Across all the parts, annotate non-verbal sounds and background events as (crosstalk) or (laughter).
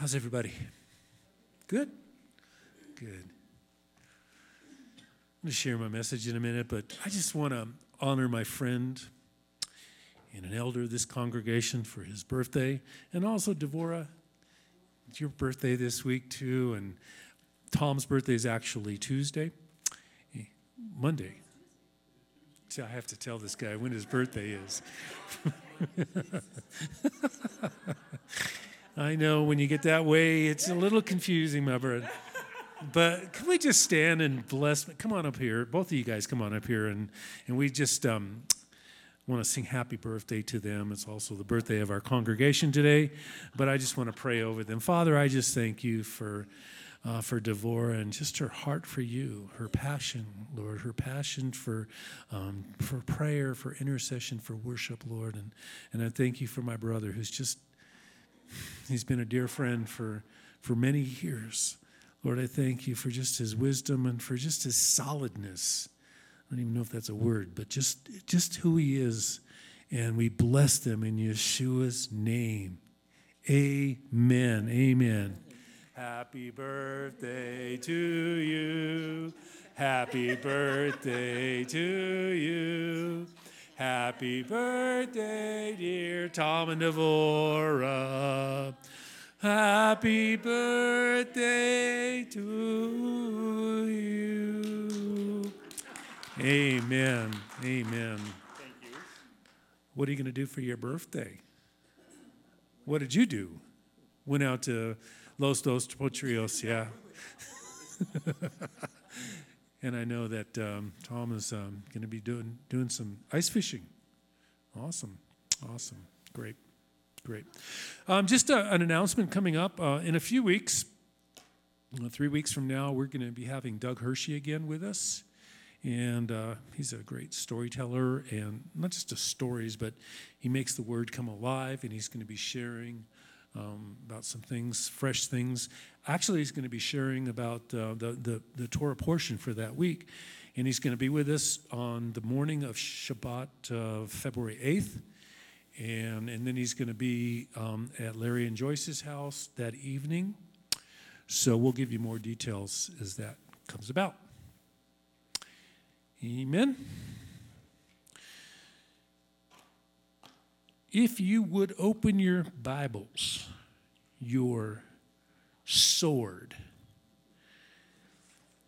How's everybody? Good? Good. I'm going to share my message in a minute, but I just want to honor my friend and an elder of this congregation for his birthday, and also Devora. It's your birthday this week, too, and Tom's birthday is actually Tuesday, eh, Monday. See, I have to tell this guy when his birthday is. (laughs) I know when you get that way, it's a little confusing, my brother. But can we just stand and bless? Come on up here. Both of you guys come on up here. And, and we just um, want to sing happy birthday to them. It's also the birthday of our congregation today. But I just want to pray over them. Father, I just thank you for. Uh, for Devora and just her heart for you, her passion, Lord, her passion for um, for prayer, for intercession, for worship, Lord, and and I thank you for my brother who's just He's been a dear friend for, for many years. Lord, I thank you for just his wisdom and for just his solidness. I don't even know if that's a word, but just, just who he is. And we bless them in Yeshua's name. Amen. Amen. Happy birthday to you. Happy birthday to you. Happy birthday, dear Tom and Devora. Happy birthday to you. Amen. Amen. Thank you. What are you going to do for your birthday? What did you do? Went out to Los Dos Potrillos, yeah. (laughs) And I know that um, Tom is um, going to be doing, doing some ice fishing. Awesome. Awesome. Great. Great. Um, just a, an announcement coming up uh, in a few weeks. three weeks from now, we're going to be having Doug Hershey again with us. And uh, he's a great storyteller, and not just the stories, but he makes the word come alive, and he's going to be sharing um, about some things, fresh things. Actually, he's going to be sharing about uh, the, the, the Torah portion for that week. And he's going to be with us on the morning of Shabbat, uh, February 8th. And, and then he's going to be um, at Larry and Joyce's house that evening. So we'll give you more details as that comes about. Amen. If you would open your Bibles, your sword.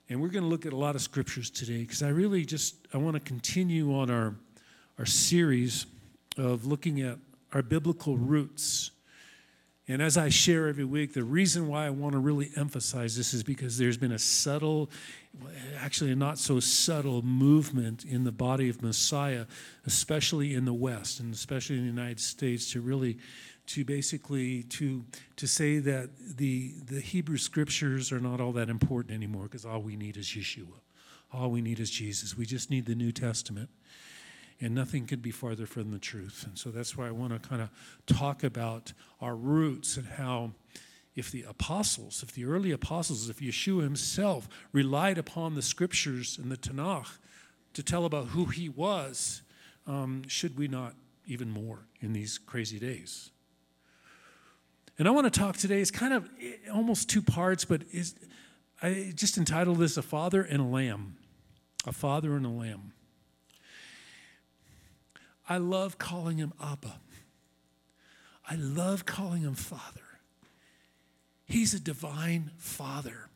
And we're going to look at a lot of scriptures today because I really just I want to continue on our our series of looking at our biblical roots. And as I share every week, the reason why I want to really emphasize this is because there's been a subtle actually a not so subtle movement in the body of Messiah, especially in the West and especially in the United States, to really to basically to to say that the the Hebrew scriptures are not all that important anymore because all we need is Yeshua. All we need is Jesus. We just need the New Testament. And nothing could be farther from the truth. And so that's why I want to kind of talk about our roots and how if the apostles, if the early apostles, if Yeshua himself relied upon the scriptures and the Tanakh to tell about who he was, um, should we not even more in these crazy days? And I want to talk today, it's kind of eh, almost two parts, but I just entitled this A Father and a Lamb. A Father and a Lamb. I love calling him Abba. I love calling him Father. He's a divine father.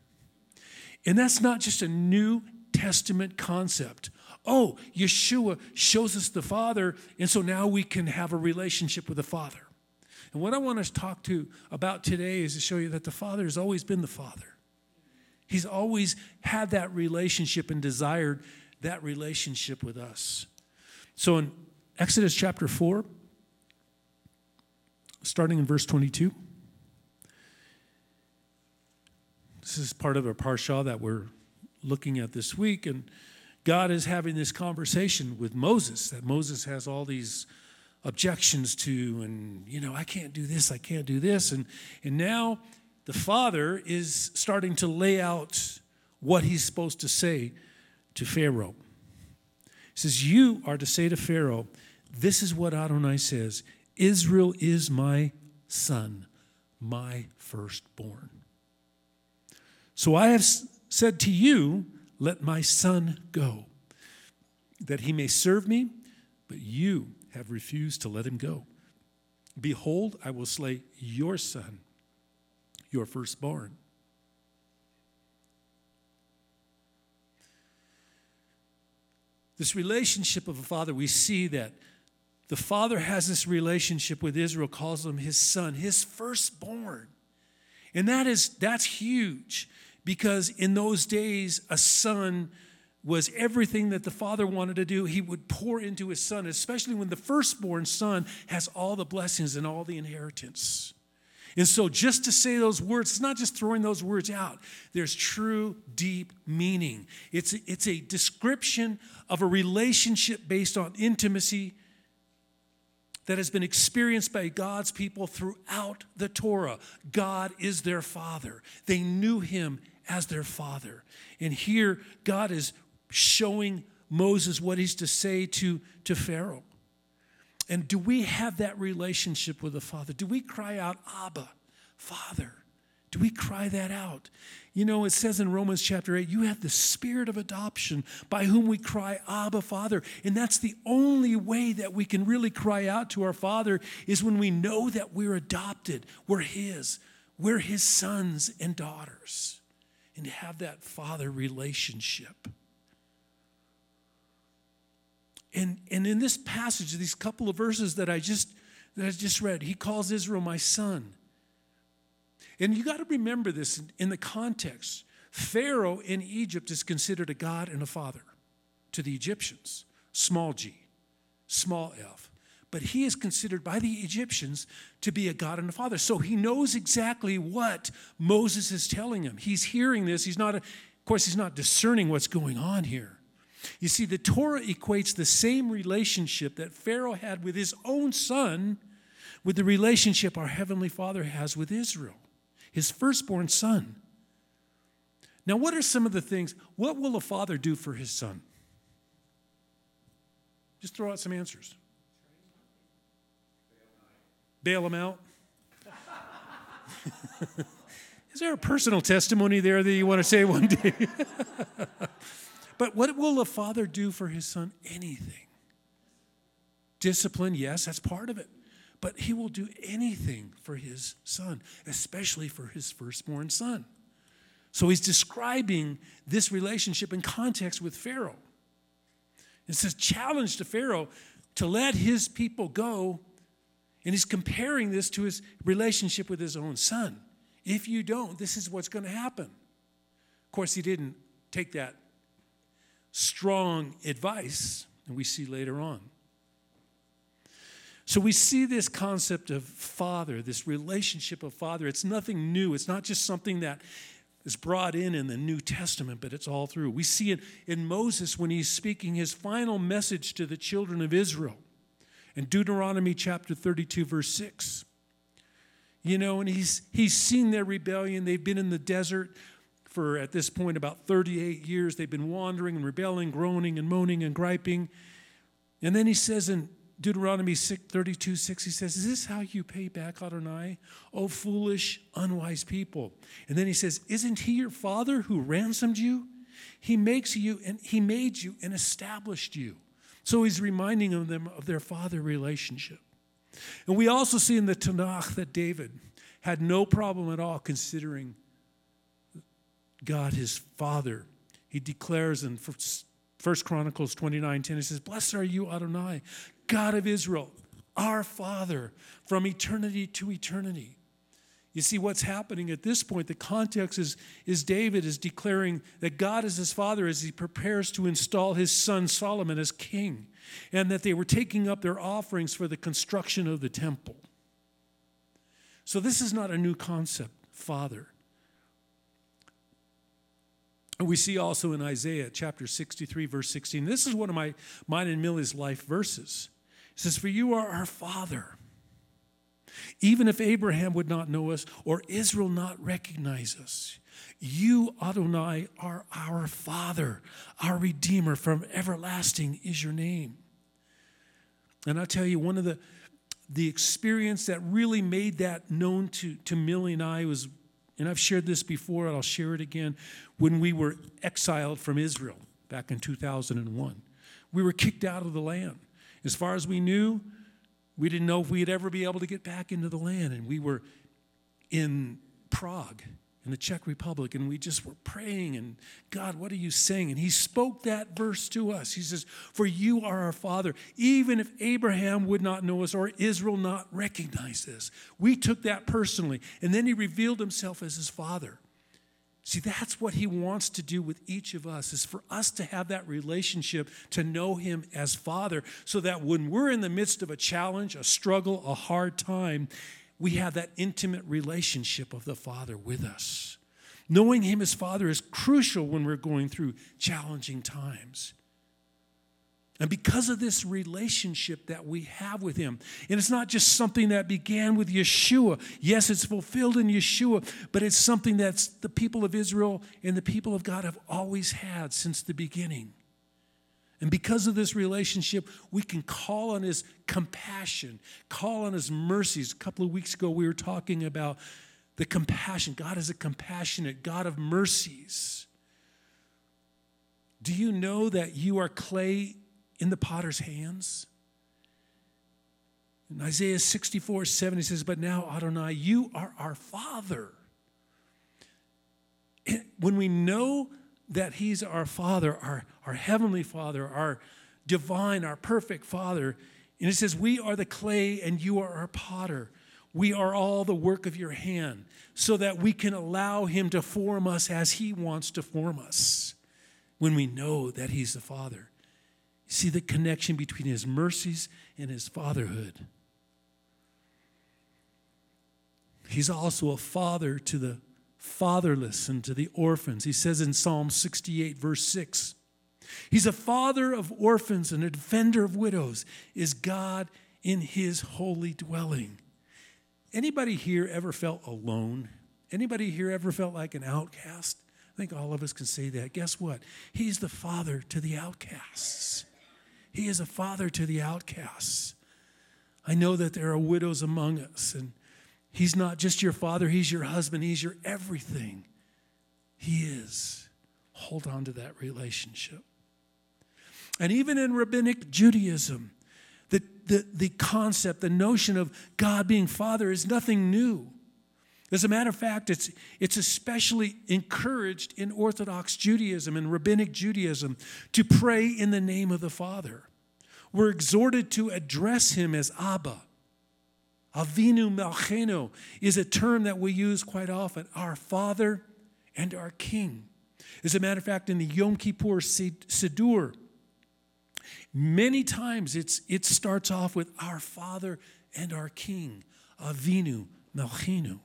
And that's not just a New Testament concept. Oh, Yeshua shows us the Father, and so now we can have a relationship with the Father. And what I want to talk to about today is to show you that the Father has always been the Father. He's always had that relationship and desired that relationship with us. So in Exodus chapter 4, starting in verse 22. This is part of a parsha that we're looking at this week, and God is having this conversation with Moses that Moses has all these objections to, and you know, I can't do this, I can't do this, and and now the father is starting to lay out what he's supposed to say to Pharaoh. He says, You are to say to Pharaoh, This is what Adonai says Israel is my son, my firstborn. So I have said to you, Let my son go, that he may serve me, but you have refused to let him go. Behold, I will slay your son, your firstborn. This relationship of a father, we see that the father has this relationship with Israel, calls him his son, his firstborn. And that is that's huge because in those days a son was everything that the father wanted to do. He would pour into his son, especially when the firstborn son has all the blessings and all the inheritance. And so, just to say those words, it's not just throwing those words out. There's true, deep meaning. It's, it's a description of a relationship based on intimacy that has been experienced by God's people throughout the Torah. God is their father, they knew him as their father. And here, God is showing Moses what he's to say to, to Pharaoh. And do we have that relationship with the Father? Do we cry out, Abba, Father? Do we cry that out? You know, it says in Romans chapter 8, you have the spirit of adoption by whom we cry, Abba, Father. And that's the only way that we can really cry out to our Father is when we know that we're adopted, we're His, we're His sons and daughters, and have that Father relationship. And, and in this passage, these couple of verses that I just that I just read, he calls Israel my son. And you got to remember this in, the context. Pharaoh in Egypt is considered a god and a father to the Egyptians, small g, small f. But he is considered by the Egyptians to be a God and a father. So he knows exactly what Moses is telling him. He's hearing this. He's not, of course, he's not discerning what's going on here. You see, the Torah equates the same relationship that Pharaoh had with his own son with the relationship our Heavenly Father has with Israel, his firstborn son. Now, what are some of the things? What will a father do for his son? Just throw out some answers. Bail him out. (laughs) Is there a personal testimony there that you want to say one day? (laughs) But what will a father do for his son? Anything. Discipline, yes, that's part of it. But he will do anything for his son, especially for his firstborn son. So he's describing this relationship in context with Pharaoh. It says, challenge to Pharaoh to let his people go. And he's comparing this to his relationship with his own son. If you don't, this is what's going to happen. Of course, he didn't take that strong advice, and we see later on. So we see this concept of father, this relationship of father. It's nothing new. It's not just something that is brought in in the New Testament, but it's all through. We see it in Moses when he's speaking his final message to the children of Israel in Deuteronomy chapter 32, verse 6. You know, and he's, he's seen their rebellion. They've been in the desert for at this point about 38 years. They've been wandering and rebelling, groaning and moaning and griping. And then he says in Deuteronomy 6, 32 6, he says, Is this how you pay back Adonai? O foolish, unwise people. And then he says, Isn't he your father who ransomed you? He makes you and he made you and established you. So he's reminding them of their father relationship. And we also see in the Tanakh that David had no problem at all considering God his Father. He declares in First Chronicles 29 10, he says, Blessed are you, Adonai, God of Israel, our Father, from eternity to eternity. You see what's happening at this point. The context is, is David is declaring that God is his father as he prepares to install his son Solomon as king, and that they were taking up their offerings for the construction of the temple. So, this is not a new concept, father. And we see also in Isaiah chapter 63, verse 16. This is one of my mine and Millie's life verses. Says, For you are our Father. Even if Abraham would not know us or Israel not recognize us, you, Adonai, are our Father, our Redeemer from everlasting is your name. And I'll tell you, one of the the experience that really made that known to, to Millie and I was, and I've shared this before, and I'll share it again, when we were exiled from Israel back in 2001. We were kicked out of the land. As far as we knew, we didn't know if we'd ever be able to get back into the land, and we were in Prague in the Czech Republic, and we just were praying, and God, what are you saying? And He spoke that verse to us. He says, For you are our Father. Even if Abraham would not know us or Israel not recognize this, we took that personally. And then He revealed Himself as His Father. See, that's what He wants to do with each of us, is for us to have that relationship, to know Him as Father, so that when we're in the midst of a challenge, a struggle, a hard time, we have that intimate relationship of the Father with us. Knowing Him as Father is crucial when we're going through challenging times. And because of this relationship that we have with Him, and it's not just something that began with Yeshua. Yes, it's fulfilled in Yeshua, but it's something that the people of Israel and the people of God have always had since the beginning. And because of this relationship, we can call on His compassion, call on His mercies. A couple of weeks ago, we were talking about the compassion. God is a compassionate God of mercies. Do you know that you are clay in the potter's hands? In Isaiah 64 7, he says, But now, Adonai, you are our Father. And when we know that He's our Father, our, our Heavenly Father, our divine, our perfect Father. And it says, We are the clay and you are our potter. We are all the work of your hand, so that we can allow Him to form us as He wants to form us when we know that He's the Father. You see the connection between His mercies and His fatherhood. He's also a father to the fatherless and to the orphans. He says in Psalm 68, verse 6, He's a father of orphans and a defender of widows, is God in his holy dwelling. Anybody here ever felt alone? Anybody here ever felt like an outcast? I think all of us can say that. Guess what? He's the father to the outcasts. He is a father to the outcasts. I know that there are widows among us, and He's not just your father, He's your husband, He's your everything. He is. Hold on to that relationship. And even in rabbinic Judaism, the, the, the concept, the notion of God being Father is nothing new. As a matter of fact, it's, it's especially encouraged in Orthodox Judaism and Rabbinic Judaism to pray in the name of the Father. We're exhorted to address Him as Abba. Avinu Malchenu is a term that we use quite often our Father and our King. As a matter of fact, in the Yom Kippur Siddur, many times it's, it starts off with our Father and our King, Avinu Malchenu.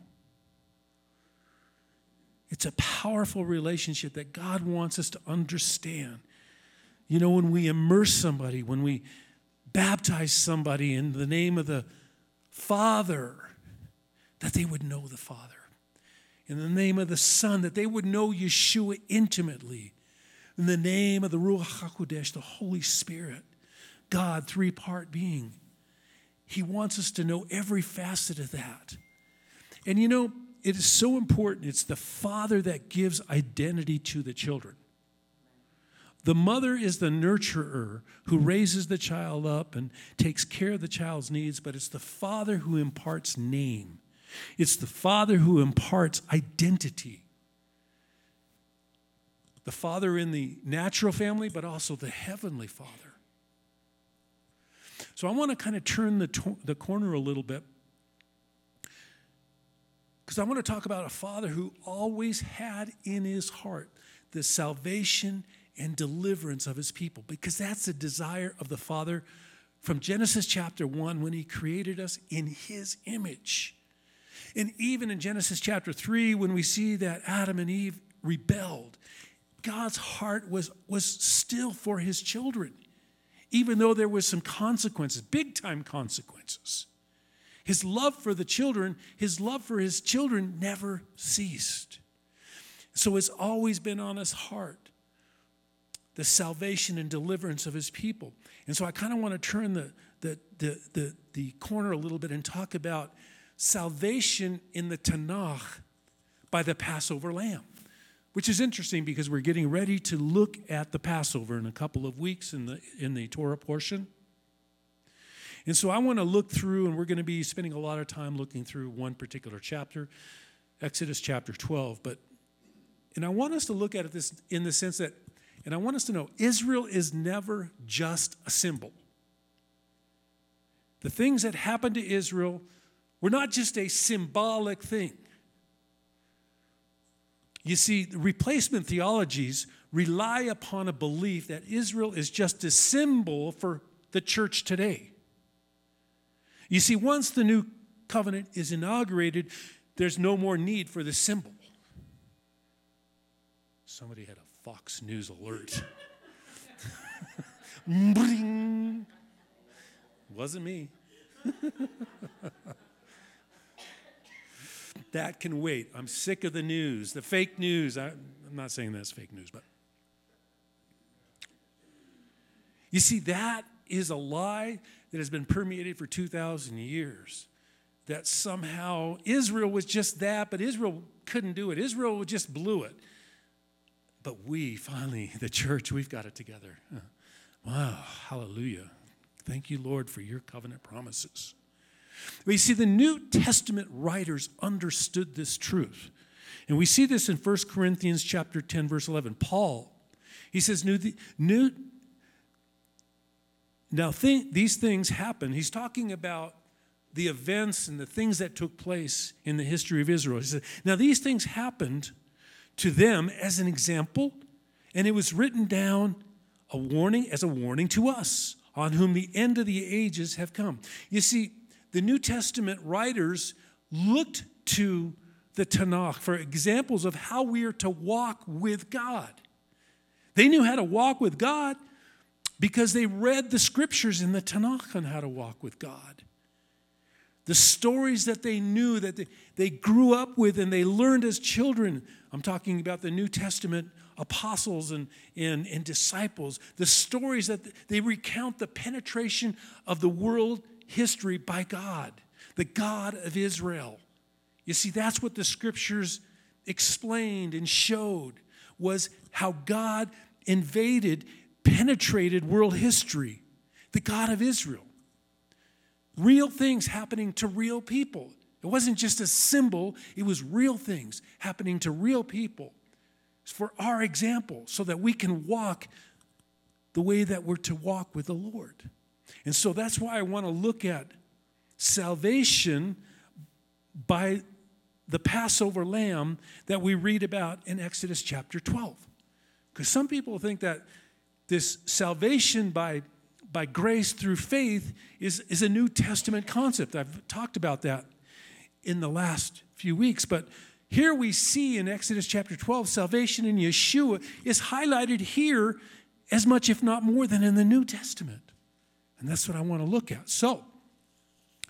It's a powerful relationship that God wants us to understand. You know, when we immerse somebody, when we baptize somebody in the name of the Father, that they would know the Father. In the name of the Son, that they would know Yeshua intimately. In the name of the Ruach HaKodesh, the Holy Spirit, God, three part being. He wants us to know every facet of that. And you know, it is so important. It's the Father that gives identity to the children. The mother is the nurturer who raises the child up and takes care of the child's needs, but it's the father who imparts name. It's the father who imparts identity. The father in the natural family, but also the heavenly father. So I want to kind of turn the, to- the corner a little bit because I want to talk about a father who always had in his heart the salvation and deliverance of his people because that's the desire of the Father from Genesis chapter 1 when he created us in his image. And even in Genesis chapter 3 when we see that Adam and Eve rebelled, God's heart was, was still for his children, even though there was some consequences, big time consequences. His love for the children, his love for his children never ceased. So it's always been on his heart the salvation and deliverance of his people. And so I kind of want to turn the, the, the, the, the corner a little bit and talk about salvation in the Tanakh by the Passover lamb, which is interesting because we're getting ready to look at the Passover in a couple of weeks in the, in the Torah portion. And so I want to look through, and we're going to be spending a lot of time looking through one particular chapter, Exodus chapter 12. But, and I want us to look at it this in the sense that, and I want us to know Israel is never just a symbol. The things that happened to Israel were not just a symbolic thing. You see, replacement theologies rely upon a belief that Israel is just a symbol for the church today. You see, once the new covenant is inaugurated, there's no more need for the symbol. Somebody had a Fox News alert. (laughs) Wasn't me. (laughs) that can wait. I'm sick of the news, the fake news. I, I'm not saying that's fake news, but. You see, that is a lie that has been permeated for 2,000 years. That somehow Israel was just that, but Israel couldn't do it. Israel just blew it. But we, finally, the church, we've got it together. Wow, hallelujah. Thank you, Lord, for your covenant promises. We see the New Testament writers understood this truth. And we see this in 1 Corinthians chapter 10, verse 11. Paul, he says, new, new, now, th- these things happen. He's talking about the events and the things that took place in the history of Israel. He said, Now, these things happened to them as an example, and it was written down a warning as a warning to us, on whom the end of the ages have come. You see, the New Testament writers looked to the Tanakh for examples of how we are to walk with God. They knew how to walk with God because they read the scriptures in the Tanakh on how to walk with God. The stories that they knew, that they, grew up with and they learned as children. I'm talking about the New Testament apostles and, and, and disciples. The stories that they recount the penetration of the world history by God, the God of Israel. You see, that's what the scriptures explained and showed was how God invaded penetrated world history, the God of Israel. Real things happening to real people. It wasn't just a symbol, it was real things happening to real people. It's for our example, so that we can walk the way that we're to walk with the Lord. And so that's why I want to look at salvation by the Passover lamb that we read about in Exodus chapter 12. Because some people think that this salvation by, by grace through faith is, is a New Testament concept. I've talked about that in the last few weeks, but here we see in Exodus chapter 12, salvation in Yeshua is highlighted here as much, if not more, than in the New Testament. And that's what I want to look at. So,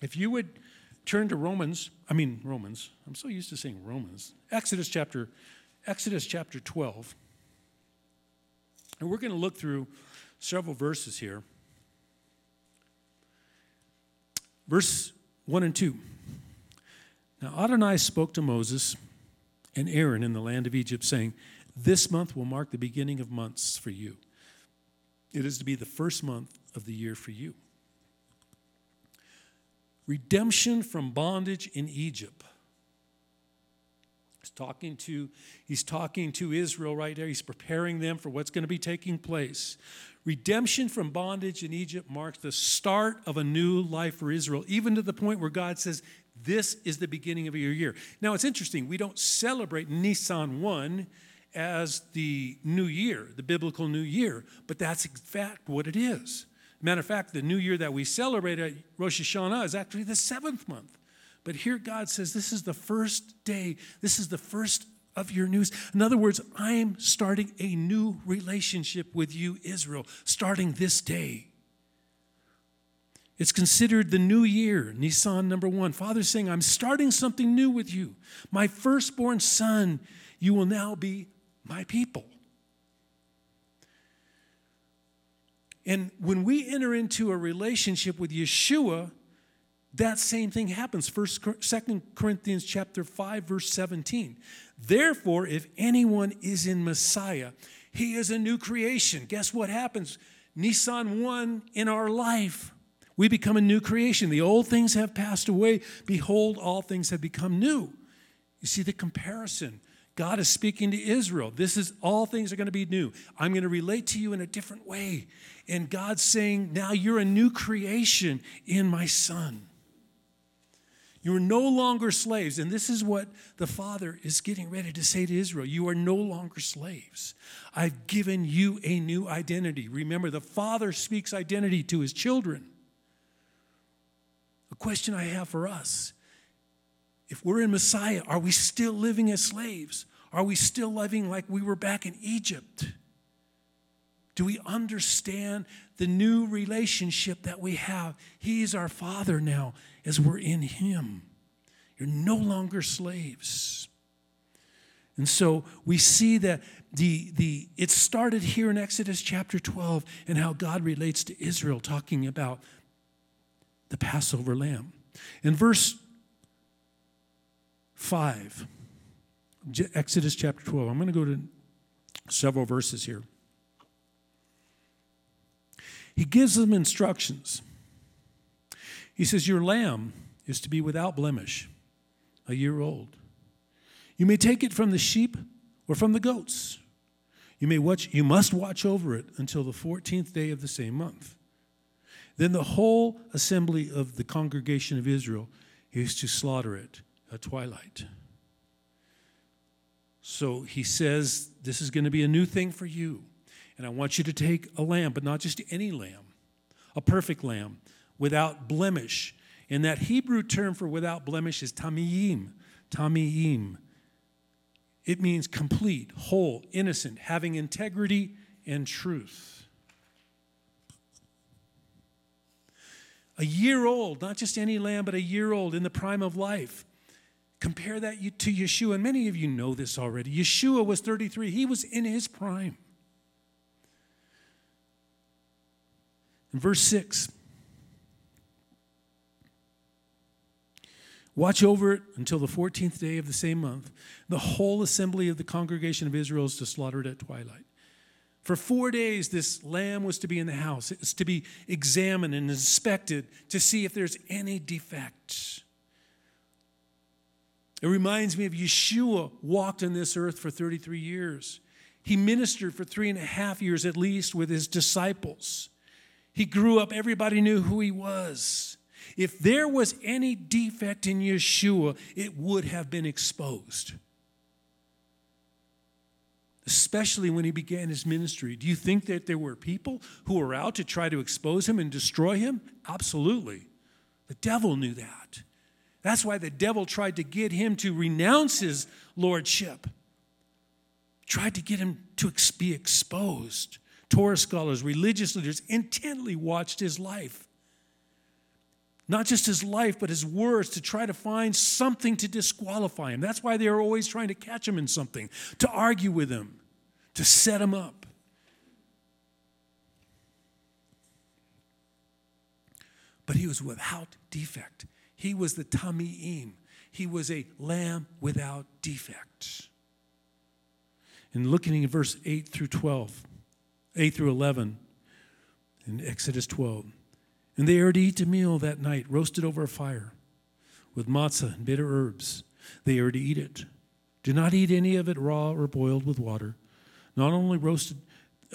if you would turn to Romans, I mean Romans, I'm so used to saying Romans, Exodus chapter, Exodus chapter 12. And we're going to look through several verses here. Verse 1 and 2. Now Adonai spoke to Moses and Aaron in the land of Egypt, saying, This month will mark the beginning of months for you. It is to be the first month of the year for you. Redemption from bondage in Egypt talking to, he's talking to Israel right there. He's preparing them for what's going to be taking place. Redemption from bondage in Egypt marks the start of a new life for Israel, even to the point where God says, This is the beginning of your year. Now, it's interesting. We don't celebrate Nisan 1 as the new year, the biblical new year, but that's in fact what it is. Matter of fact, the new year that we celebrate at Rosh Hashanah is actually the seventh month. But here God says, This is the first day, this is the first of your news. In other words, I am starting a new relationship with you, Israel, starting this day. It's considered the new year, Nisan number one. Father's saying, I'm starting something new with you. My firstborn son, you will now be my people. And when we enter into a relationship with Yeshua, that same thing happens. First, Second Corinthians chapter 5, verse 17. Therefore, if anyone is in Messiah, he is a new creation. Guess what happens? Nisan 1 in our life. We become a new creation. The old things have passed away. Behold, all things have become new. You see the comparison. God is speaking to Israel. This is all things are going to be new. I'm going to relate to you in a different way. And God's saying, now you're a new creation in my son. You are no longer slaves. And this is what the Father is getting ready to say to Israel You are no longer slaves. I've given you a new identity. Remember, the Father speaks identity to his children. A question I have for us if we're in Messiah, are we still living as slaves? Are we still living like we were back in Egypt? Do we understand the new relationship that we have? He's our Father now as we're in Him. You're no longer slaves. And so we see that the, the, it started here in Exodus chapter 12 and how God relates to Israel, talking about the Passover lamb. In verse 5, Exodus chapter 12, I'm going to go to several verses here. He gives them instructions. He says, Your lamb is to be without blemish, a year old. You may take it from the sheep or from the goats. You, may watch, you must watch over it until the 14th day of the same month. Then the whole assembly of the congregation of Israel is to slaughter it at twilight. So he says, This is going to be a new thing for you. And I want you to take a lamb, but not just any lamb, a perfect lamb without blemish. And that Hebrew term for without blemish is tamiyim. Tamiyim. It means complete, whole, innocent, having integrity and truth. A year old, not just any lamb, but a year old in the prime of life. Compare that to Yeshua. And many of you know this already. Yeshua was 33, he was in his prime. In verse 6, Watch over it until the 14th day of the same month. The whole assembly of the congregation of Israel is to slaughter it at twilight. For four days, this lamb was to be in the house. It was to be examined and inspected to see if there's any defects. It reminds me of Yeshua walked on this earth for 33 years. He ministered for three and a half years at least with his disciples. He grew up, everybody knew who he was. If there was any defect in Yeshua, it would have been exposed. Especially when he began his ministry. Do you think that there were people who were out to try to expose him and destroy him? Absolutely. The devil knew that. That's why the devil tried to get him to renounce his lordship, tried to get him to be exposed. Torah scholars, religious leaders intently watched his life not just his life, but his words to try to find something to disqualify him. That's why they are always trying to catch him in something, to argue with him, to set him up. But he was without defect. He was the Tamiim. He was a lamb without defect. And looking at verse 8 through 12, 8 through 11 in Exodus 12. And they are to eat a meal that night, roasted over a fire, with matzah and bitter herbs. They are to eat it. Do not eat any of it raw or boiled with water, not only roasted,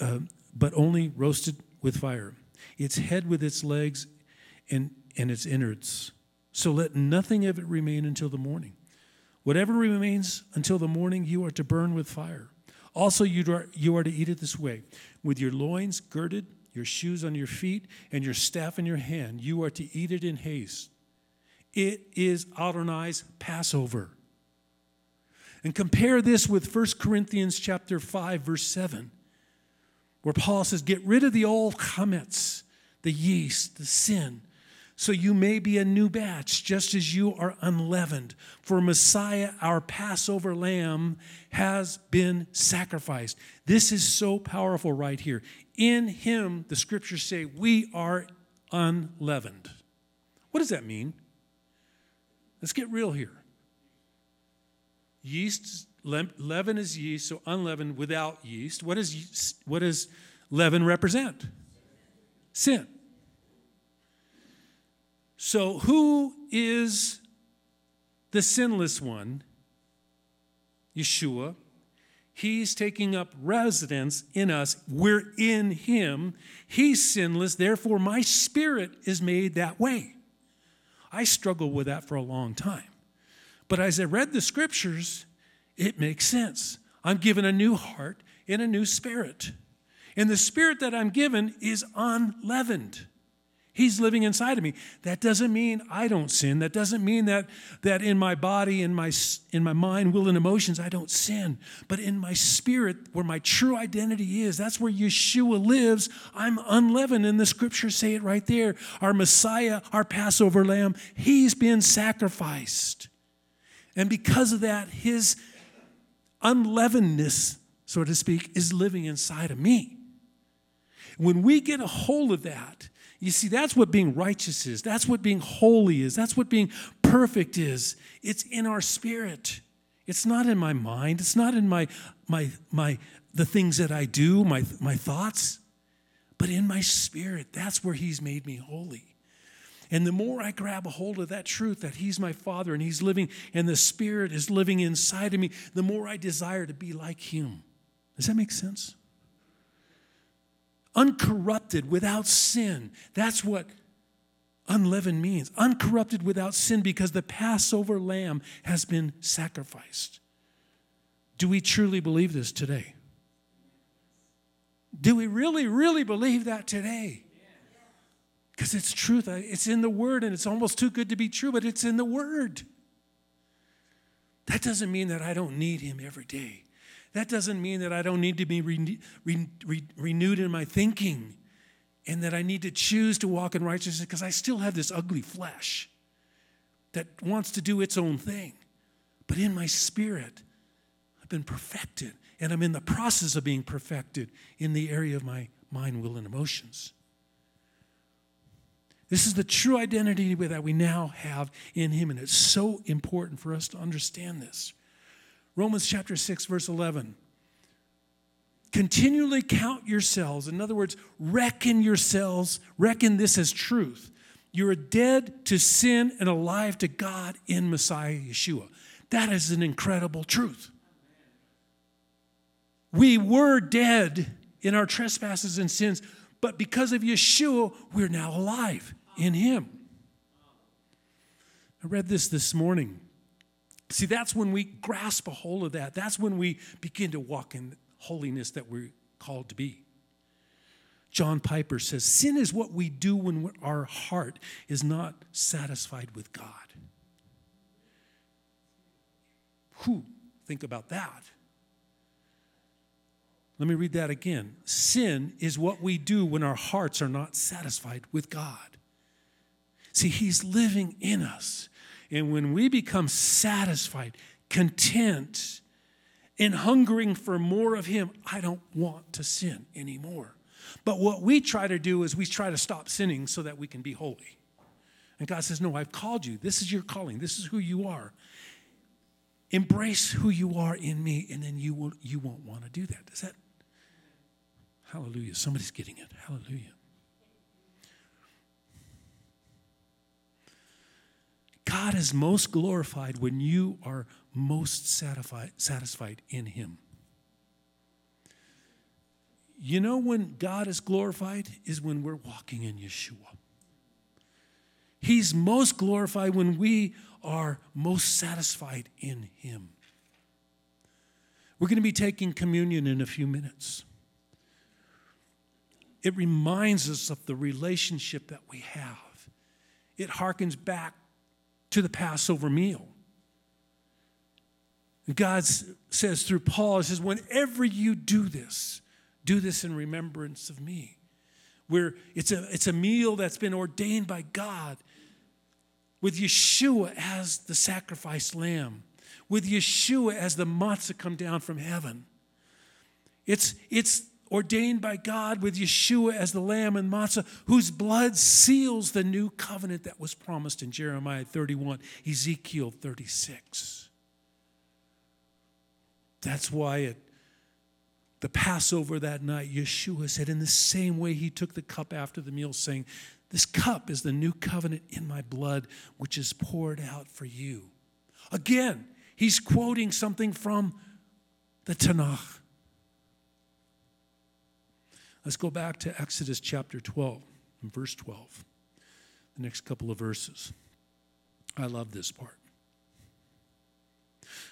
uh, but only roasted with fire. Its head with its legs and, and its innards. So let nothing of it remain until the morning. Whatever remains until the morning, you are to burn with fire. Also, you are, you are to eat it this way with your loins girded your shoes on your feet, and your staff in your hand. You are to eat it in haste. It is Adonai's Passover. And compare this with 1 Corinthians chapter 5, verse 7, where Paul says, Get rid of the old chametz, the yeast, the sin, so you may be a new batch, just as you are unleavened. For Messiah, our Passover lamb, has been sacrificed. This is so powerful right here in him, the scriptures say, we are unleavened. What does that mean? Let's get real here. Yeast, leaven is yeast, so unleavened without yeast. What does, what does leaven represent? Sin. So, who is the sinless one? Yeshua. He's taking up residence in us. We're in Him. He's sinless. Therefore, my spirit is made that way. I struggled with that for a long time. But as I read the scriptures, it makes sense. I'm given a new heart and a new spirit. And the spirit that I'm given is unleavened. He's living inside of me. That doesn't mean I don't sin. That doesn't mean that, that in my body, in my, in my mind, will, and emotions, I don't sin. But in my spirit, where my true identity is, that's where Yeshua lives. I'm unleavened. And the scriptures say it right there. Our Messiah, our Passover lamb, he's been sacrificed. And because of that, his unleavenedness, so to speak, is living inside of me. When we get a hold of that, you see, that's what being righteous is. That's what being holy is. That's what being perfect is. It's in our spirit. It's not in my mind. It's not in my my my the things that I do, my my thoughts, but in my spirit. That's where he's made me holy. And the more I grab a hold of that truth that He's my Father and He's living and the Spirit is living inside of me, the more I desire to be like Him. Does that make sense? Uncorrupted, without sin. That's what unleavened means. Uncorrupted without sin because the Passover lamb has been sacrificed. Do we truly believe this today? Do we really, really believe that today? Because it's truth. It's in the Word, and it's almost too good to be true, but it's in the Word. That doesn't mean that I don't need Him every day. That doesn't mean that I don't need to be re- re- re- renewed in my thinking and that I need to choose to walk in righteousness because I still have this ugly flesh that wants to do its own thing. But in my spirit, I've been perfected, and I'm in the process of being perfected in the area of my mind, will, and emotions. This is the true identity that we now have in Him, and it's so important for us to understand this. Romans chapter 6, verse 11. Continually count yourselves. In other words, reckon yourselves, reckon this as truth. You are dead to sin and alive to God in Messiah Yeshua. That is an incredible truth. We were dead in our trespasses and sins, but because of Yeshua, we're now alive in Him. I read this this morning. See, that's when we grasp a hold of that. That's when we begin to walk in holiness that we're called to be. John Piper says, Sin is what we do when our heart is not satisfied with God. Whew, think about that. Let me read that again. Sin is what we do when our hearts are not satisfied with God. See, He's living in us. And when we become satisfied, content, and hungering for more of Him, I don't want to sin anymore. But what we try to do is we try to stop sinning so that we can be holy. And God says, No, I've called you. This is your calling. This is who you are. Embrace who you are in me, and then you, will, you won't want to do that. Does that? Hallelujah. Somebody's getting it. Hallelujah. God is most glorified when you are most satisfied, satisfied in Him. You know when God is glorified is when we're walking in Yeshua. He's most glorified when we are most satisfied in Him. We're going to be taking communion in a few minutes. It reminds us of the relationship that we have. It harkens back to the Passover meal. God says through Paul, He says, whenever you do this, do this in remembrance of me. Where it's a, it's a meal that's been ordained by God with Yeshua as the sacrificed lamb, with Yeshua as the matzah come down from heaven. It's, it's ordained by God with Yeshua as the lamb and matzah, whose blood seals the new covenant that was promised in Jeremiah 31, Ezekiel 36. That's why at the Passover that night, Yeshua said, in the same way he took the cup after the meal, saying, This cup is the new covenant in my blood, which is poured out for you. Again, he's quoting something from the Tanakh. Let's go back to Exodus chapter 12 and verse 12, the next couple of verses. I love this part.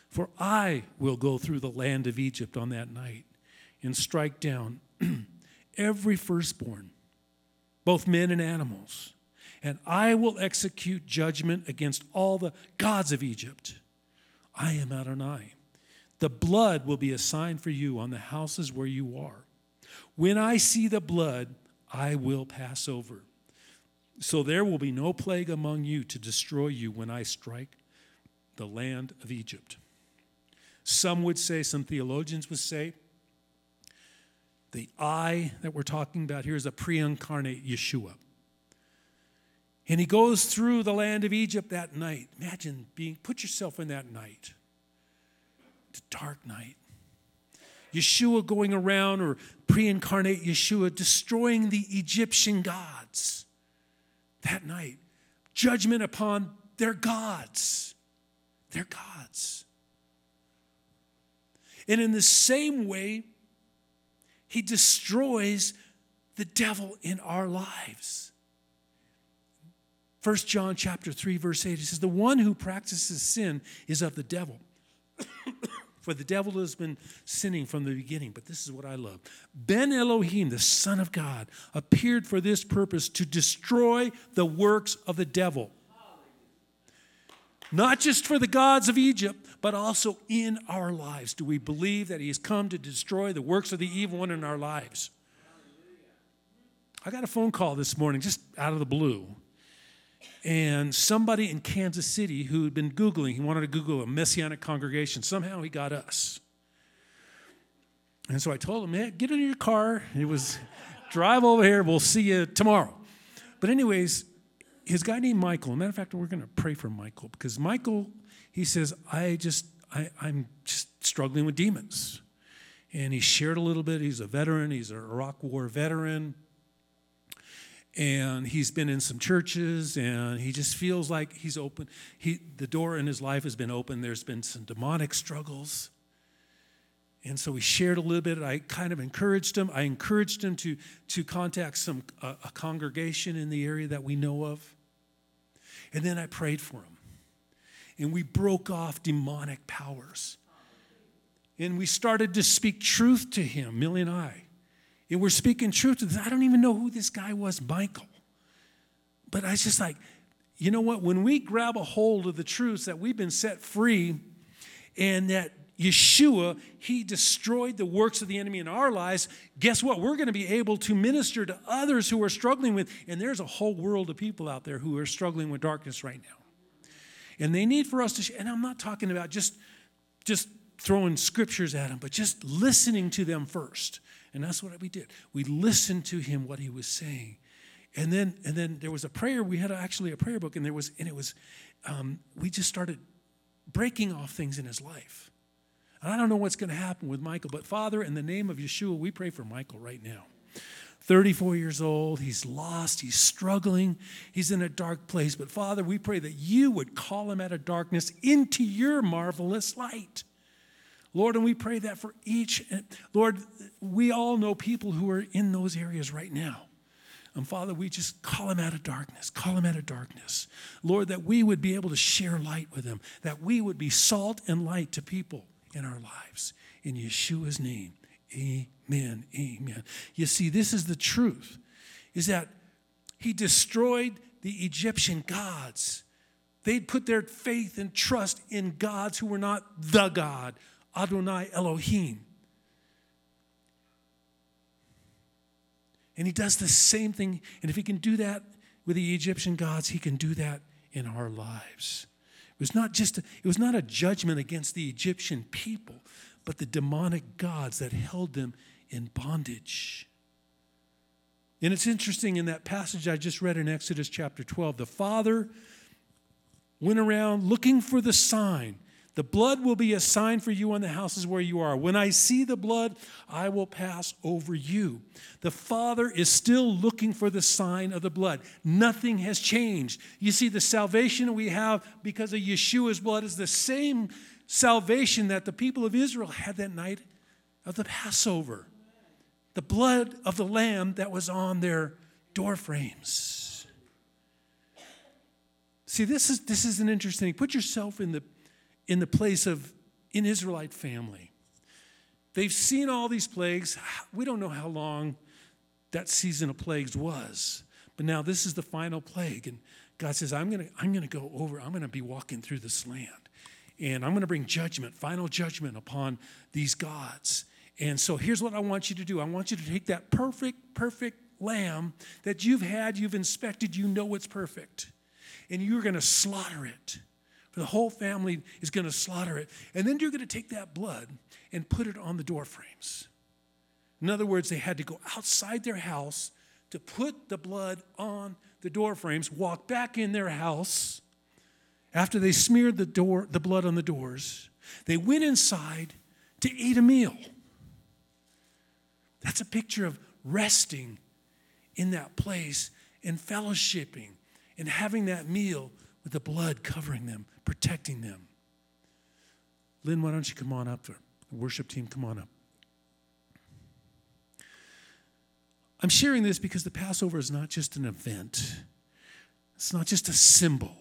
For I will go through the land of Egypt on that night and strike down (clears throat) every firstborn, both men and animals, and I will execute judgment against all the gods of Egypt. I am Adonai. The blood will be a sign for you on the houses where you are. When I see the blood, I will pass over. So there will be no plague among you to destroy you when I strike the land of Egypt. Some would say, some theologians would say, the I that we're talking about here is a pre incarnate Yeshua. And he goes through the land of Egypt that night. Imagine being, put yourself in that night. A dark night. Yeshua going around, or pre incarnate Yeshua, destroying the Egyptian gods that night. Judgment upon their gods. Their gods. And in the same way, he destroys the devil in our lives. 1 John chapter 3 verse 8 it says the one who practices sin is of the devil. For the devil has been sinning from the beginning. But this is what I love. Ben Elohim, the Son of God, appeared for this purpose to destroy the works of the devil. Not just for the gods of Egypt, but also in our lives. Do we believe that He has come to destroy the works of the evil one in our lives? I got a phone call this morning, just out of the blue and somebody in Kansas City who had been Googling, he wanted to Google a messianic congregation. Somehow he got us. And so I told him, man, get in your car. It was drive over here. We'll see you tomorrow. But, anyways, his guy named Michael, matter of fact, we're going to pray for Michael because Michael, he says, I just, I, I'm just struggling with demons. And he shared a little bit. He's a veteran, he's an Iraq War veteran and he's been in some churches and he just feels like he's open he the door in his life has been open. There's been some demonic struggles. And so we shared a little bit. I kind of encouraged him. I encouraged him to to contact some a, a congregation in the area that we know of. And then i prayed for him. And we broke off demonic powers. And we started to speak truth to him millie and i and we're speaking truth to this. I don't even know who this guy was, Michael. But I was just like, you know what? When we grab a hold of the truths that we've been set free and that Yeshua, He destroyed the works of the enemy in our lives. Guess what? We're going to be able to minister to others who are struggling with, and there's a whole world of people out there who are struggling with darkness right now. And they need for us to, and I'm not talking about just, just throwing scriptures at them, but just listening to them first. And that's what we did. We listened to him, what he was saying. And then, and then there was a prayer. We had actually a prayer book, and there was, and it was, um, we just started breaking off things in his life. And I don't know what's going to happen with Michael, but Father, in the name of Yeshua, we pray for Michael right now. 34 years old, he's lost, he's struggling, he's in a dark place. But Father, we pray that you would call him out of darkness into your marvelous light. Lord, and we pray that for each, Lord, we all know people who are in those areas right now. And Father, we just call them out of darkness, call them out of darkness. Lord, that we would be able to share light with them, that we would be salt and light to people in our lives. In Yeshua's name, amen, amen. You see, this is the truth, is that he destroyed the Egyptian gods. They'd put their faith and trust in gods who were not the God, Adonai Elohim. And he does the same thing. And if he can do that with the Egyptian gods, he can do that in our lives. It was not just a, it was not a judgment against the Egyptian people, but the demonic gods that held them in bondage. And it's interesting in that passage I just read in Exodus chapter 12, the father went around looking for the sign. The blood will be a sign for you on the houses where you are. When I see the blood, I will pass over you. The Father is still looking for the sign of the blood. Nothing has changed. You see, the salvation we have because of Yeshua's blood is the same salvation that the people of Israel had that night of the Passover. The blood of the lamb that was on their doorframes. See, this is, this is an interesting. Put yourself in the in the place of an Israelite family. They've seen all these plagues. We don't know how long that season of plagues was, but now this is the final plague. And God says, I'm going to I'm going to go over, I'm going to be walking through this land. And I'm going to bring judgment, final judgment upon these gods. And so here's what I want you to do I want you to take that perfect, perfect lamb that you've had, you've inspected, you know it's perfect, and you're going to slaughter it the whole family is going to slaughter it. And then you're going to take that blood and put it on the door frames. In other words, they had to go outside their house to put the blood on the door frames, walk back in their house after they smeared the door the blood on the doors. They went inside to eat a meal. That's a picture of resting in that place and fellowshipping and having that meal with the blood covering them, protecting them. Lynn, why don't you come on up? The worship team, come on up. I'm sharing this because the Passover is not just an event, it's not just a symbol.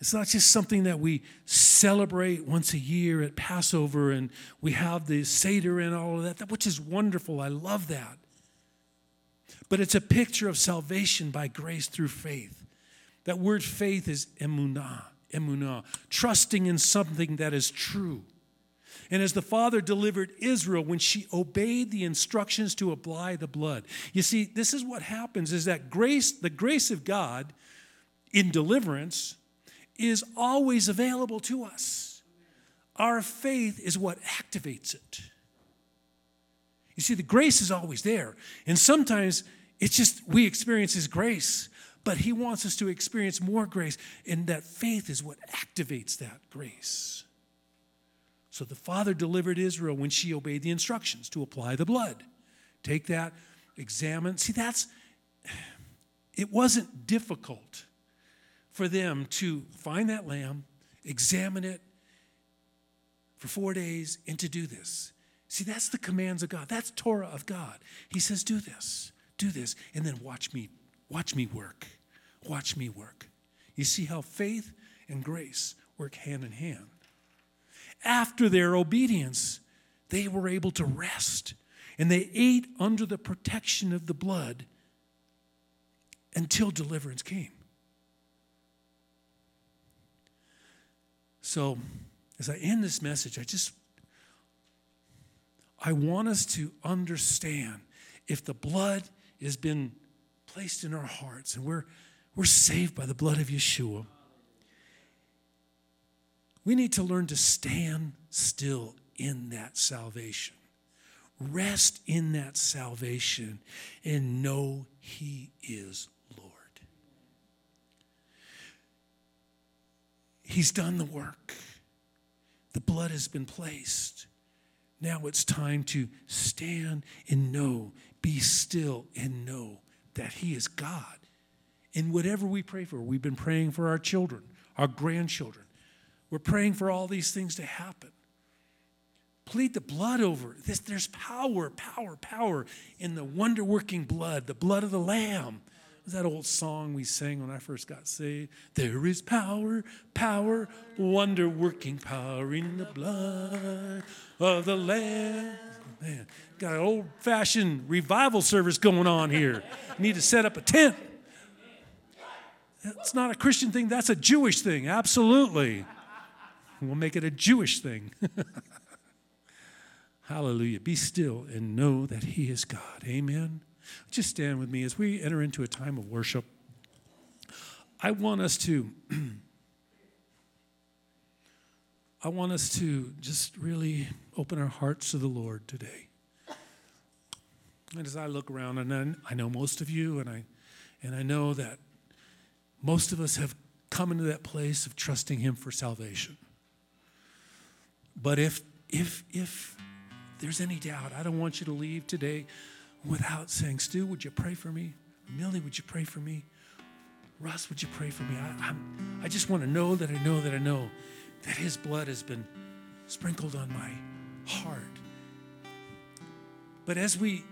It's not just something that we celebrate once a year at Passover and we have the Seder and all of that, which is wonderful. I love that. But it's a picture of salvation by grace through faith. That word faith is emunah, emunah, trusting in something that is true. And as the Father delivered Israel when she obeyed the instructions to apply the blood. You see, this is what happens is that grace, the grace of God in deliverance is always available to us. Our faith is what activates it. You see, the grace is always there. And sometimes it's just we experience His grace but He wants us to experience more grace, and that faith is what activates that grace. So the Father delivered Israel when she obeyed the instructions to apply the blood. Take that, examine. See, that's, it wasn't difficult for them to find that lamb, examine it for four days, and to do this. See, that's the commands of God. That's Torah of God. He says, do this, do this, and then watch me Watch me work. Watch me work. You see how faith and grace work hand in hand. After their obedience, they were able to rest and they ate under the protection of the blood until deliverance came. So, as I end this message, I just I want us to understand if the blood has been placed in our hearts, and we're, we're saved by the blood of Yeshua. We need to learn to stand still in that salvation, rest in that salvation, and know He is Lord. He's done the work, the blood has been placed. Now it's time to stand and know, be still and know that He is God. In whatever we pray for, we've been praying for our children, our grandchildren. We're praying for all these things to happen. Plead the blood over this. There's power, power, power in the wonder working blood, the blood of the Lamb. Was that old song we sang when I first got saved? There is power, power, wonder working power in the blood of the Lamb. Man, got an old fashioned revival service going on here. (laughs) Need to set up a tent. That's not a Christian thing, that's a Jewish thing, absolutely. We'll make it a Jewish thing. (laughs) Hallelujah. Be still and know that He is God. Amen. Just stand with me as we enter into a time of worship. I want us to. (clears throat) I want us to just really open our hearts to the Lord today. And as I look around, and I, know most of you, and I, and I know that most of us have come into that place of trusting Him for salvation. But if, if, if there's any doubt, I don't want you to leave today without saying, Stu, would you pray for me? Millie, would you pray for me? Russ, would you pray for me? I, I'm, I just want to know that I know that I know that His blood has been sprinkled on my heart. But as we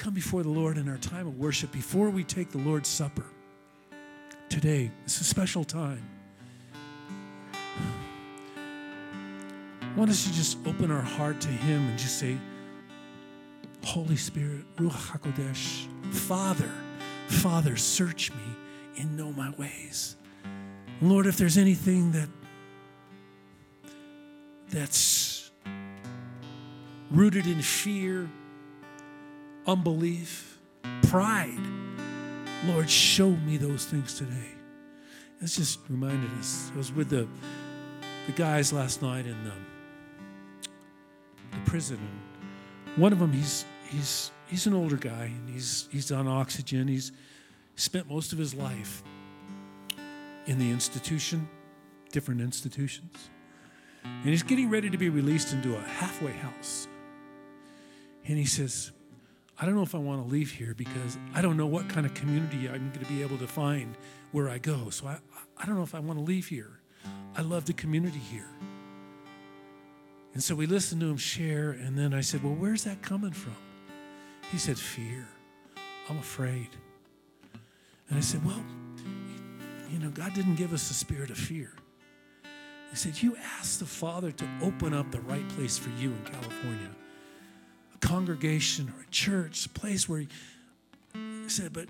come before the Lord in our time of worship, before we take the Lord's Supper, today, it's a special time. I want us to just open our heart to Him and just say, Holy Spirit, Ruach HaKodesh, Father, Father, search me and know my ways. Lord, if there's anything that that's rooted in fear, unbelief, pride, Lord, show me those things today. It's just reminded us. I was with the the guys last night in the, the prison, one of them he's he's he's an older guy and he's he's on oxygen. He's spent most of his life in the institution, different institutions. And he's getting ready to be released into a halfway house. And he says, I don't know if I want to leave here because I don't know what kind of community I'm going to be able to find where I go. So I, I don't know if I want to leave here. I love the community here. And so we listened to him share, and then I said, Well, where's that coming from? He said, Fear. I'm afraid. And I said, Well, you know, God didn't give us a spirit of fear. He said, You asked the Father to open up the right place for you in California congregation or a church, a place where he, said, But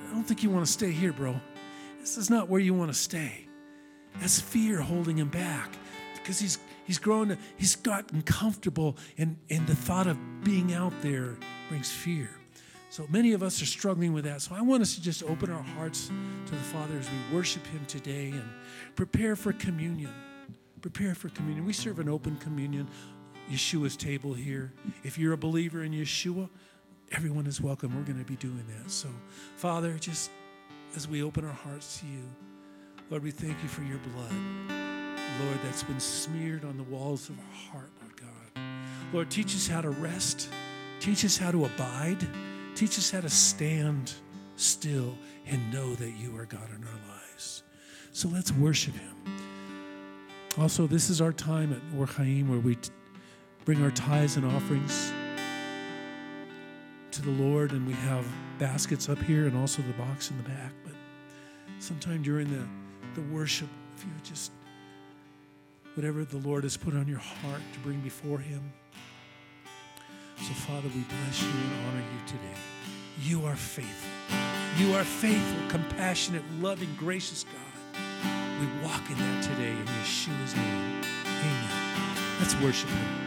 I don't think you want to stay here, bro. This is not where you want to stay. That's fear holding him back because he's he's grown he's gotten comfortable and and the thought of being out there brings fear so many of us are struggling with that so i want us to just open our hearts to the father as we worship him today and prepare for communion prepare for communion we serve an open communion yeshua's table here if you're a believer in yeshua everyone is welcome we're going to be doing that so father just as we open our hearts to you lord we thank you for your blood Lord, that's been smeared on the walls of our heart, Lord God. Lord, teach us how to rest. Teach us how to abide. Teach us how to stand still and know that you are God in our lives. So let's worship Him. Also, this is our time at Or Chaim where we t- bring our tithes and offerings to the Lord, and we have baskets up here and also the box in the back. But sometime during the, the worship, if you just whatever the Lord has put on your heart to bring before Him. So, Father, we bless you and honor you today. You are faithful. You are faithful, compassionate, loving, gracious God. We walk in that today in Yeshua's name. Amen. Let's worship Him.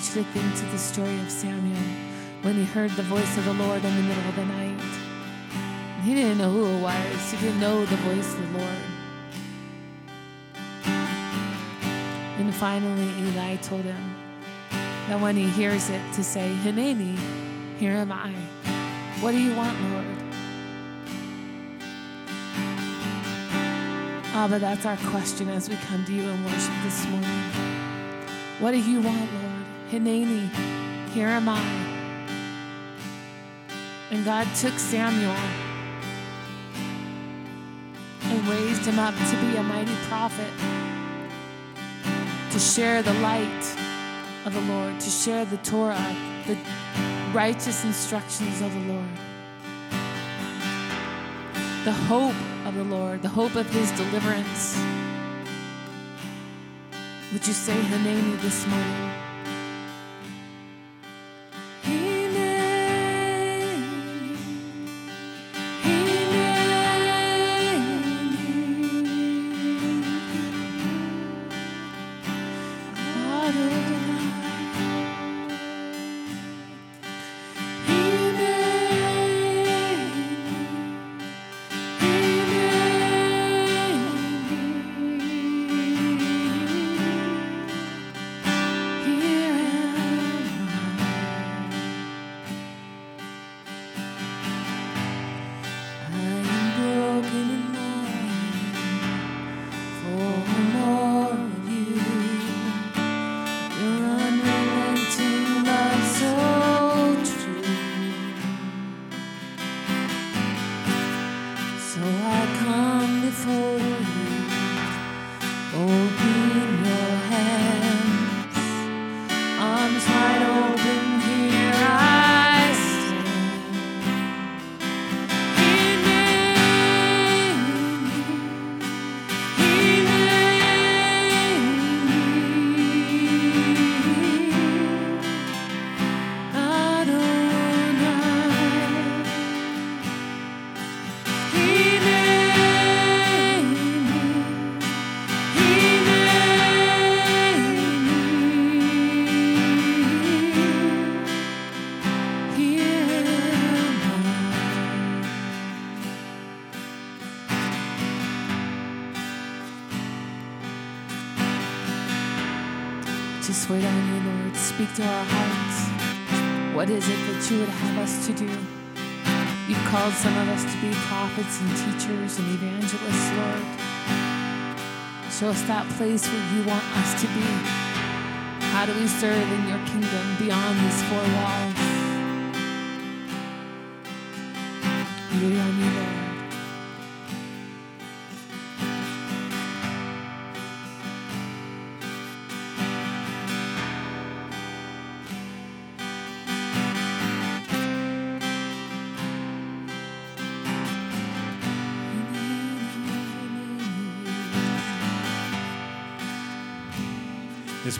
To think to the story of Samuel when he heard the voice of the Lord in the middle of the night. He didn't know who it was, he didn't know the voice of the Lord. And finally, Eli told him that when he hears it, to say, Hineni, here am I. What do you want, Lord? But that's our question as we come to you in worship this morning. What do you want, Lord? Hineni, here am I. And God took Samuel and raised him up to be a mighty prophet, to share the light of the Lord, to share the Torah, the righteous instructions of the Lord, the hope of the Lord, the hope of his deliverance. Would you say Hineni this morning? You would have us to do? You've called some of us to be prophets and teachers and evangelists, Lord. Show us that place where you want us to be. How do we serve in your kingdom beyond these four walls?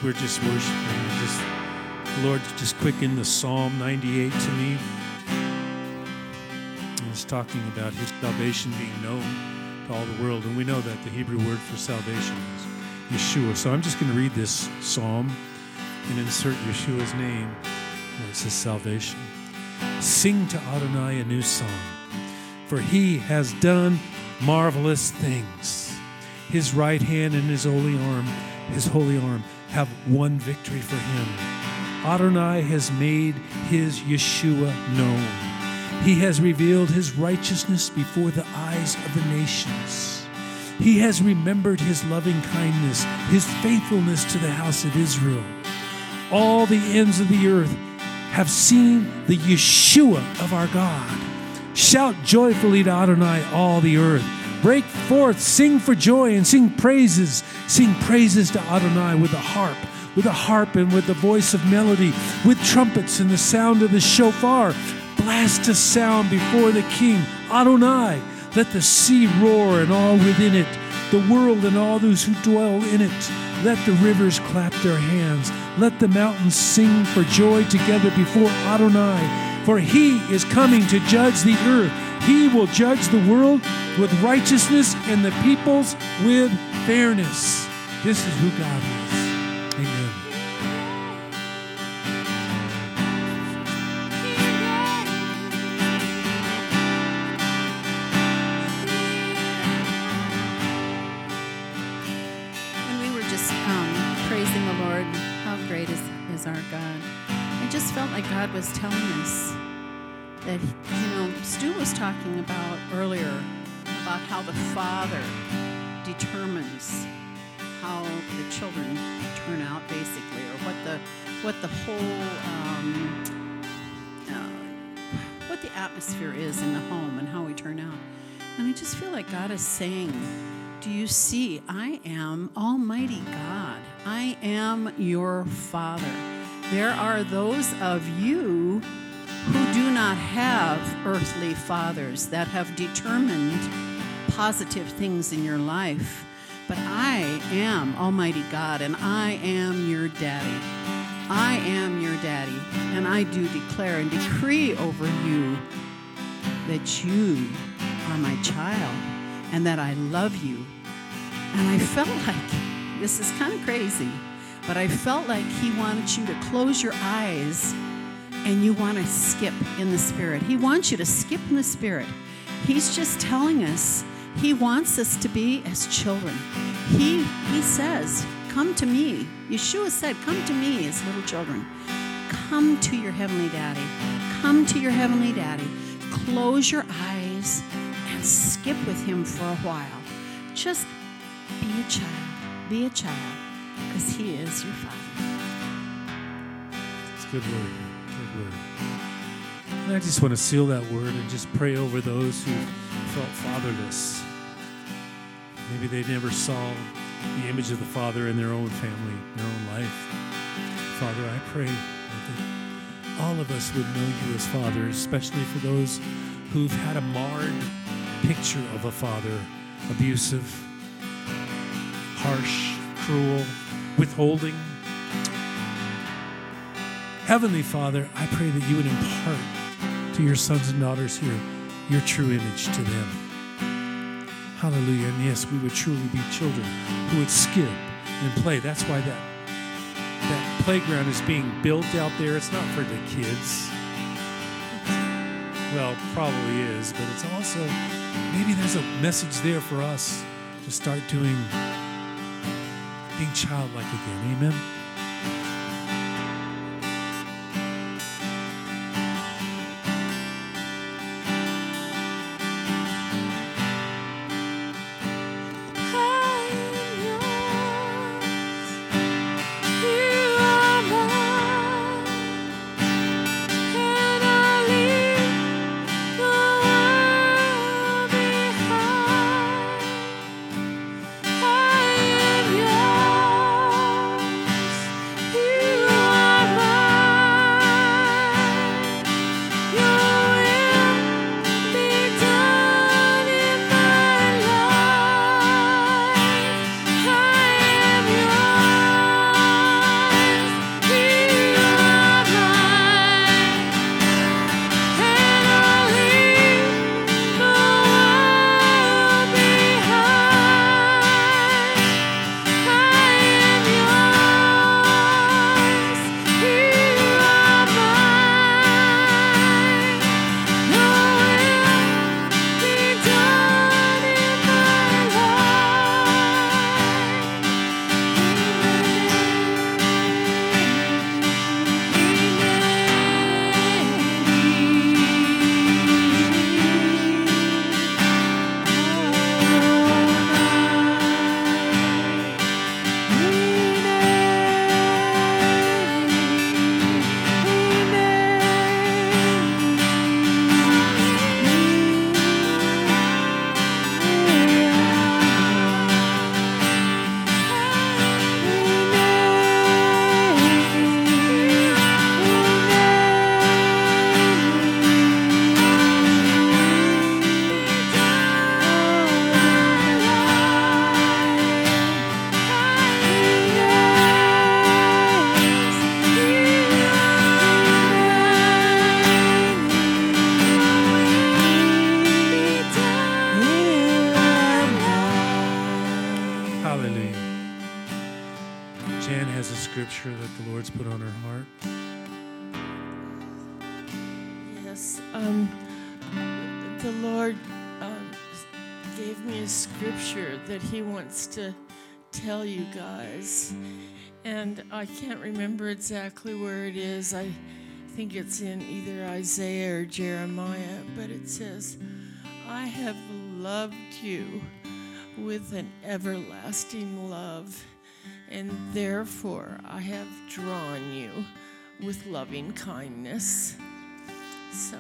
We're just worshiping, just Lord, just quicken the Psalm 98 to me. It's talking about His salvation being known to all the world, and we know that the Hebrew word for salvation is Yeshua. So I'm just going to read this psalm and insert Yeshua's name where it says salvation. Sing to Adonai a new song, for He has done marvelous things. His right hand and His holy arm, His holy arm have won victory for him. Adonai has made his Yeshua known. He has revealed his righteousness before the eyes of the nations. He has remembered his loving kindness, his faithfulness to the house of Israel. All the ends of the earth have seen the Yeshua of our God. Shout joyfully to Adonai, all the earth. Break forth, sing for joy, and sing praises. Sing praises to Adonai with a harp, with a harp and with the voice of melody, with trumpets and the sound of the shofar. Blast a sound before the King, Adonai. Let the sea roar and all within it, the world and all those who dwell in it. Let the rivers clap their hands. Let the mountains sing for joy together before Adonai. For he is coming to judge the earth. He will judge the world with righteousness and the peoples with fairness. This is who God is. Amen. When we were just um, praising the Lord, how great is, is our God. I just felt like God was telling us that, you know, Stu was talking about earlier about how the Father determines how the children turn out, basically, or what the what the whole um, uh, what the atmosphere is in the home and how we turn out. And I just feel like God is saying, Do you see? I am Almighty God. I am your Father. There are those of you who do not have earthly fathers that have determined positive things in your life. But I am Almighty God and I am your daddy. I am your daddy, and I do declare and decree over you that you are my child and that I love you. And I felt like this is kind of crazy, but I felt like He wanted you to close your eyes and you want to skip in the Spirit. He wants you to skip in the Spirit. He's just telling us He wants us to be as children. He, he says, Come to me. Yeshua said, Come to me as little children. Come to your Heavenly Daddy. Come to your Heavenly Daddy. Close your eyes and skip with Him for a while. Just be a child. Be a child because He is your Father. It's good word. Good word. And I just want to seal that word and just pray over those who felt fatherless. Maybe they never saw the image of the Father in their own family, their own life. Father, I pray that all of us would know you as Father, especially for those who've had a marred picture of a father, abusive, harsh, cruel, withholding. Heavenly Father, I pray that you would impart to your sons and daughters here your true image to them. Hallelujah. And yes, we would truly be children who would skip and play. That's why that that playground is being built out there. It's not for the kids. Well, probably is, but it's also maybe there's a message there for us to start doing being childlike again. Amen. Um, the Lord um, gave me a scripture that He wants to tell you guys. And I can't remember exactly where it is. I think it's in either Isaiah or Jeremiah, but it says, I have loved you with an everlasting love, and therefore I have drawn you with loving kindness. So,